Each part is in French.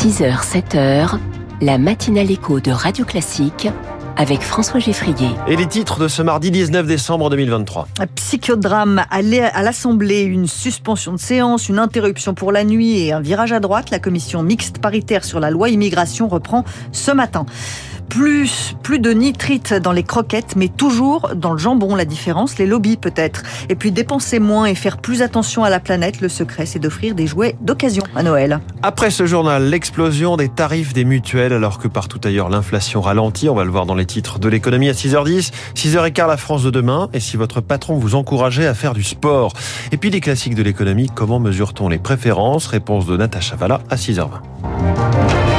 6h, 7h, la matinale écho de Radio Classique avec François Geffrier. Et les titres de ce mardi 19 décembre 2023. Psychodrame à l'Assemblée, une suspension de séance, une interruption pour la nuit et un virage à droite. La commission mixte paritaire sur la loi immigration reprend ce matin plus, plus de nitrite dans les croquettes, mais toujours dans le jambon. La différence, les lobbies peut-être. Et puis dépenser moins et faire plus attention à la planète. Le secret, c'est d'offrir des jouets d'occasion à Noël. Après ce journal, l'explosion des tarifs des mutuelles, alors que partout ailleurs l'inflation ralentit. On va le voir dans les titres de l'économie à 6h10. 6h15, la France de demain. Et si votre patron vous encourageait à faire du sport. Et puis les classiques de l'économie, comment mesure-t-on les préférences? Réponse de Natacha Valla à 6h20.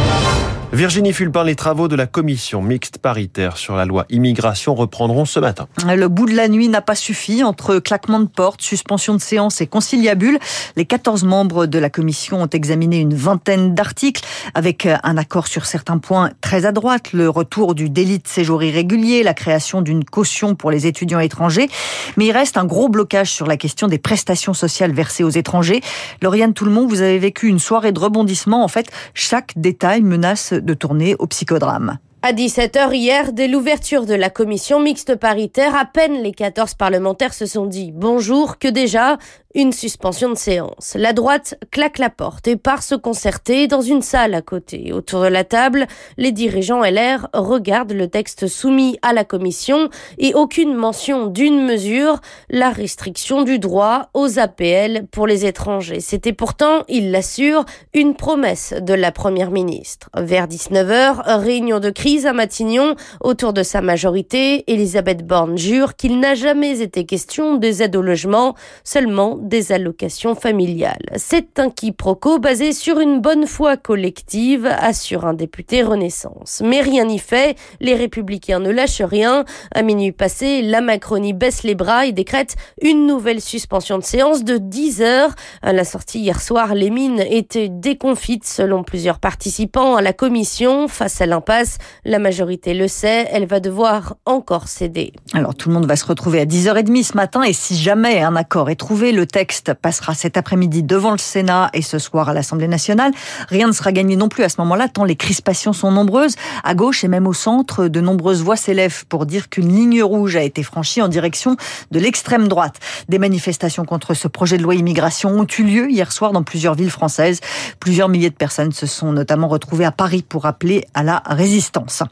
Virginie Fulpin, les travaux de la commission mixte paritaire sur la loi immigration reprendront ce matin. Le bout de la nuit n'a pas suffi entre claquement de porte, suspension de séance et conciliabule. Les 14 membres de la commission ont examiné une vingtaine d'articles avec un accord sur certains points très à droite, le retour du délit de séjour irrégulier, la création d'une caution pour les étudiants étrangers. Mais il reste un gros blocage sur la question des prestations sociales versées aux étrangers. Lauriane Tout-le-Monde, vous avez vécu une soirée de rebondissement. En fait, chaque détail menace de tourner au psychodrame. À 17h hier, dès l'ouverture de la commission mixte paritaire, à peine les 14 parlementaires se sont dit bonjour que déjà? Une suspension de séance. La droite claque la porte et part se concerter dans une salle à côté. Autour de la table, les dirigeants LR regardent le texte soumis à la commission et aucune mention d'une mesure, la restriction du droit aux APL pour les étrangers. C'était pourtant, il l'assure, une promesse de la première ministre. Vers 19h, réunion de crise à Matignon autour de sa majorité. Elisabeth Borne jure qu'il n'a jamais été question des aides au logement, seulement des allocations familiales. C'est un quiproquo basé sur une bonne foi collective, assure un député Renaissance. Mais rien n'y fait, les républicains ne lâchent rien. À minuit passé, la Macronie baisse les bras et décrète une nouvelle suspension de séance de 10 heures. À la sortie hier soir, les mines étaient déconfites selon plusieurs participants à la commission. Face à l'impasse, la majorité le sait, elle va devoir encore céder. Alors tout le monde va se retrouver à 10h30 ce matin et si jamais un accord est trouvé, le texte passera cet après-midi devant le Sénat et ce soir à l'Assemblée nationale. Rien ne sera gagné non plus à ce moment-là, tant les crispations sont nombreuses. À gauche et même au centre, de nombreuses voix s'élèvent pour dire qu'une ligne rouge a été franchie en direction de l'extrême droite. Des manifestations contre ce projet de loi immigration ont eu lieu hier soir dans plusieurs villes françaises. Plusieurs milliers de personnes se sont notamment retrouvées à Paris pour appeler à la résistance.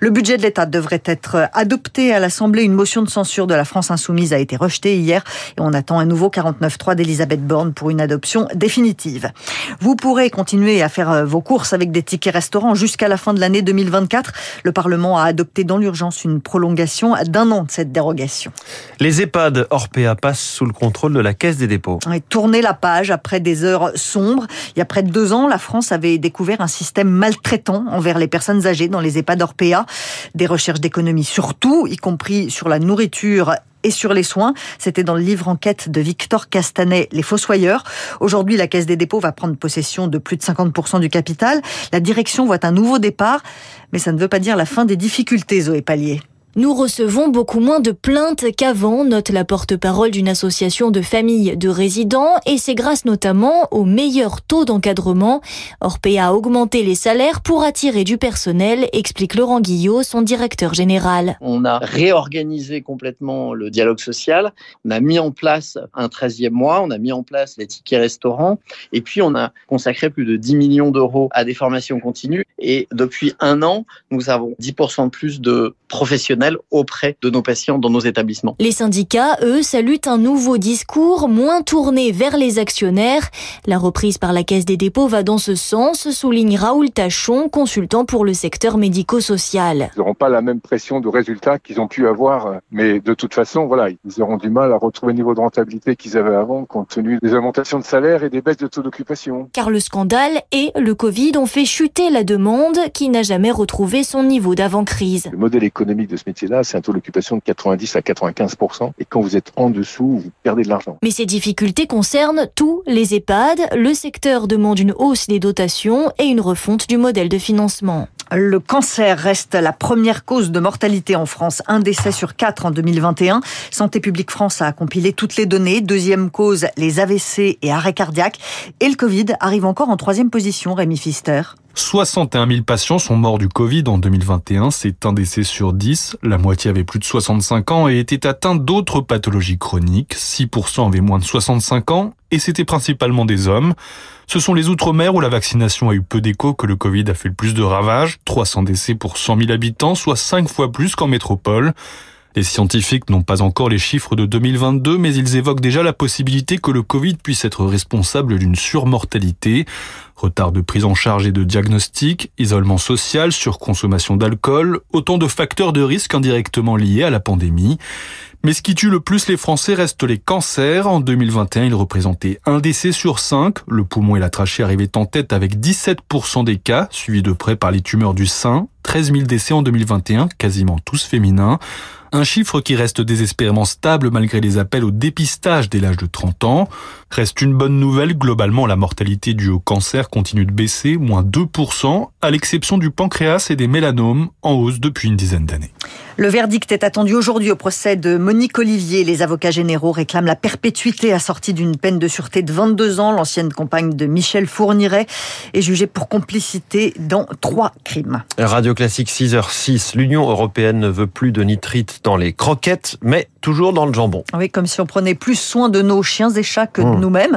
Le budget de l'État devrait être adopté à l'Assemblée. Une motion de censure de la France insoumise a été rejetée hier et on attend un nouveau 40 49.3 d'Elisabeth Borne pour une adoption définitive. Vous pourrez continuer à faire euh, vos courses avec des tickets restaurants jusqu'à la fin de l'année 2024. Le Parlement a adopté dans l'urgence une prolongation d'un an de cette dérogation. Les EHPAD Orpea passent sous le contrôle de la Caisse des dépôts. Et tourner la page après des heures sombres. Il y a près de deux ans, la France avait découvert un système maltraitant envers les personnes âgées dans les EHPAD Orpea. Des recherches d'économie surtout, y compris sur la nourriture et sur les soins. C'était dans le livre enquête de Victor Castanet, Les Fossoyeurs. Aujourd'hui, la Caisse des dépôts va prendre possession de plus de 50% du capital. La direction voit un nouveau départ, mais ça ne veut pas dire la fin des difficultés, Zoé Pallier. Nous recevons beaucoup moins de plaintes qu'avant, note la porte-parole d'une association de familles de résidents, et c'est grâce notamment au meilleur taux d'encadrement. Orpea a augmenté les salaires pour attirer du personnel, explique Laurent Guillot, son directeur général. On a réorganisé complètement le dialogue social, on a mis en place un 13e mois, on a mis en place les tickets restaurants, et puis on a consacré plus de 10 millions d'euros à des formations continues, et depuis un an, nous avons 10% de plus de professionnels auprès de nos patients dans nos établissements. Les syndicats, eux, saluent un nouveau discours moins tourné vers les actionnaires. La reprise par la Caisse des dépôts va dans ce sens, souligne Raoul Tachon, consultant pour le secteur médico-social. Ils n'auront pas la même pression de résultats qu'ils ont pu avoir, mais de toute façon, voilà, ils auront du mal à retrouver le niveau de rentabilité qu'ils avaient avant, compte tenu des augmentations de salaire et des baisses de taux d'occupation. Car le scandale et le Covid ont fait chuter la demande qui n'a jamais retrouvé son niveau d'avant-crise. Le modèle économique de ce métier là c'est un taux d'occupation de 90 à 95% Et quand vous êtes en dessous, vous perdez de l'argent. Mais ces difficultés concernent tous les EHPAD. Le secteur demande une hausse des dotations et une refonte du modèle de financement. Le cancer reste la première cause de mortalité en France. Un décès sur quatre en 2021. Santé publique France a compilé toutes les données. Deuxième cause, les AVC et arrêts cardiaques. Et le Covid arrive encore en troisième position, Rémi Fister. 61 000 patients sont morts du Covid en 2021. C'est un décès sur 10. La moitié avait plus de 65 ans et était atteint d'autres pathologies chroniques. 6% avaient moins de 65 ans et c'était principalement des hommes. Ce sont les Outre-mer où la vaccination a eu peu d'écho que le Covid a fait le plus de ravages. 300 décès pour 100 000 habitants, soit 5 fois plus qu'en métropole. Les scientifiques n'ont pas encore les chiffres de 2022, mais ils évoquent déjà la possibilité que le Covid puisse être responsable d'une surmortalité. Retard de prise en charge et de diagnostic, isolement social, surconsommation d'alcool, autant de facteurs de risque indirectement liés à la pandémie. Mais ce qui tue le plus les Français reste les cancers. En 2021, ils représentaient un décès sur cinq. Le poumon et la trachée arrivaient en tête avec 17% des cas, suivis de près par les tumeurs du sein. 13 000 décès en 2021, quasiment tous féminins. Un chiffre qui reste désespérément stable malgré les appels au dépistage dès l'âge de 30 ans. Reste une bonne nouvelle, globalement la mortalité due au cancer continue de baisser, moins 2%, à l'exception du pancréas et des mélanomes, en hausse depuis une dizaine d'années. Le verdict est attendu aujourd'hui au procès de Monique Olivier. Les avocats généraux réclament la perpétuité assortie d'une peine de sûreté de 22 ans. L'ancienne compagne de Michel Fourniret est jugée pour complicité dans trois crimes. Radio Classique 6h06. L'Union européenne ne veut plus de nitrite dans les croquettes, mais toujours dans le jambon. Oui, comme si on prenait plus soin de nos chiens et chats que de mmh. nous-mêmes.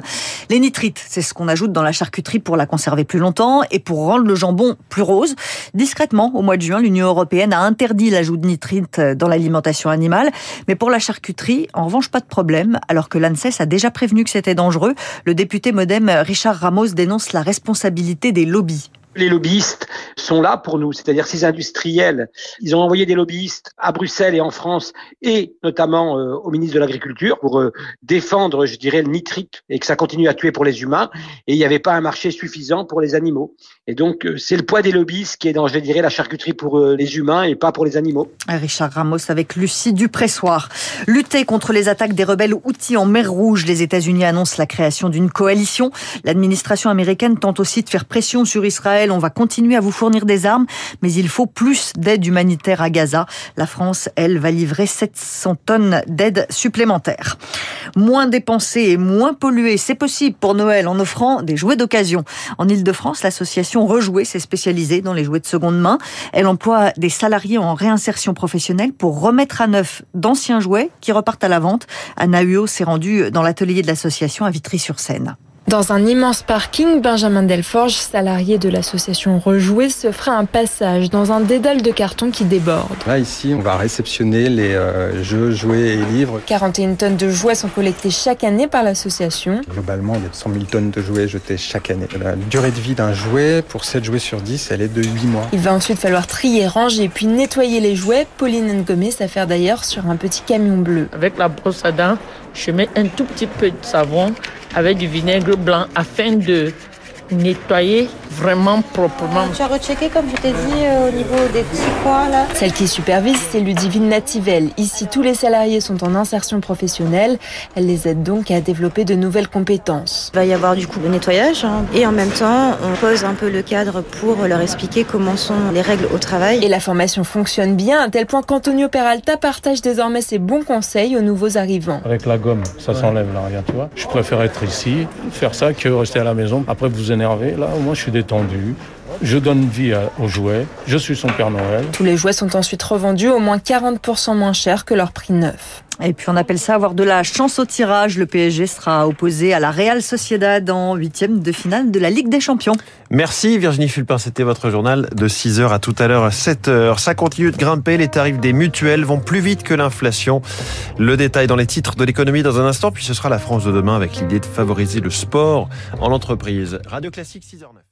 Les nitrites, c'est ce qu'on ajoute dans la charcuterie pour la conserver plus longtemps et pour rendre le jambon plus rose. Discrètement, au mois de juin, l'Union européenne a interdit l'ajout de nitrite dans l'alimentation animale. Mais pour la charcuterie, en revanche, pas de problème, alors que l'ANSES a déjà prévenu que c'était dangereux. Le député modem Richard Ramos dénonce la responsabilité des lobbies les lobbyistes sont là pour nous, c'est-à-dire ces industriels. Ils ont envoyé des lobbyistes à Bruxelles et en France, et notamment euh, au ministre de l'Agriculture, pour euh, défendre, je dirais, le nitrite et que ça continue à tuer pour les humains. Et il n'y avait pas un marché suffisant pour les animaux. Et donc, euh, c'est le poids des lobbyistes qui est dans, je dirais, la charcuterie pour les humains et pas pour les animaux. Richard Ramos avec Lucie Dupressoir. Lutter contre les attaques des rebelles outils en mer Rouge, les États-Unis annoncent la création d'une coalition. L'administration américaine tente aussi de faire pression sur Israël on va continuer à vous fournir des armes, mais il faut plus d'aide humanitaire à Gaza. La France, elle, va livrer 700 tonnes d'aide supplémentaire. Moins dépensé et moins pollué, c'est possible pour Noël en offrant des jouets d'occasion. En Ile-de-France, l'association Rejouer s'est spécialisée dans les jouets de seconde main. Elle emploie des salariés en réinsertion professionnelle pour remettre à neuf d'anciens jouets qui repartent à la vente. Anna Huot s'est rendue dans l'atelier de l'association à Vitry-sur-Seine. Dans un immense parking, Benjamin Delforge, salarié de l'association Rejouer, se fera un passage dans un dédale de carton qui déborde. Là, ici, on va réceptionner les euh, jeux, jouets et livres. 41 tonnes de jouets sont collectés chaque année par l'association. Globalement, il y a 100 000 tonnes de jouets jetés chaque année. La durée de vie d'un jouet, pour 7 jouets sur 10, elle est de 8 mois. Il va ensuite falloir trier, ranger, puis nettoyer les jouets. Pauline Ngomé s'affaire d'ailleurs sur un petit camion bleu. Avec la brosse à dents, je mets un tout petit peu de savon avec du vinaigre blanc afin de nettoyer vraiment proprement. Tu as rechecké, comme je t'ai dit, euh, au niveau des petits coins là Celle qui supervise, c'est Ludivine Nativelle. Ici, tous les salariés sont en insertion professionnelle. Elle les aide donc à développer de nouvelles compétences. Il va y avoir du coup le nettoyage hein. et en même temps, on pose un peu le cadre pour leur expliquer comment sont les règles au travail. Et la formation fonctionne bien à tel point qu'Antonio Peralta partage désormais ses bons conseils aux nouveaux arrivants. Avec la gomme, ça s'enlève là, regarde, tu vois. Je préfère être ici, faire ça que rester à la maison. Après, vous Là, moi, je suis détendu. Je donne vie aux jouets. Je suis son Père Noël. Tous les jouets sont ensuite revendus au moins 40% moins cher que leur prix neuf. Et puis on appelle ça avoir de la chance au tirage. Le PSG sera opposé à la Real Sociedad en huitième de finale de la Ligue des Champions. Merci Virginie Fulpin, c'était votre journal de 6h à tout à l'heure à 7h. Ça continue de grimper, les tarifs des mutuelles vont plus vite que l'inflation. Le détail dans les titres de l'économie dans un instant, puis ce sera la France de demain avec l'idée de favoriser le sport en entreprise. Radio Classique 6h09.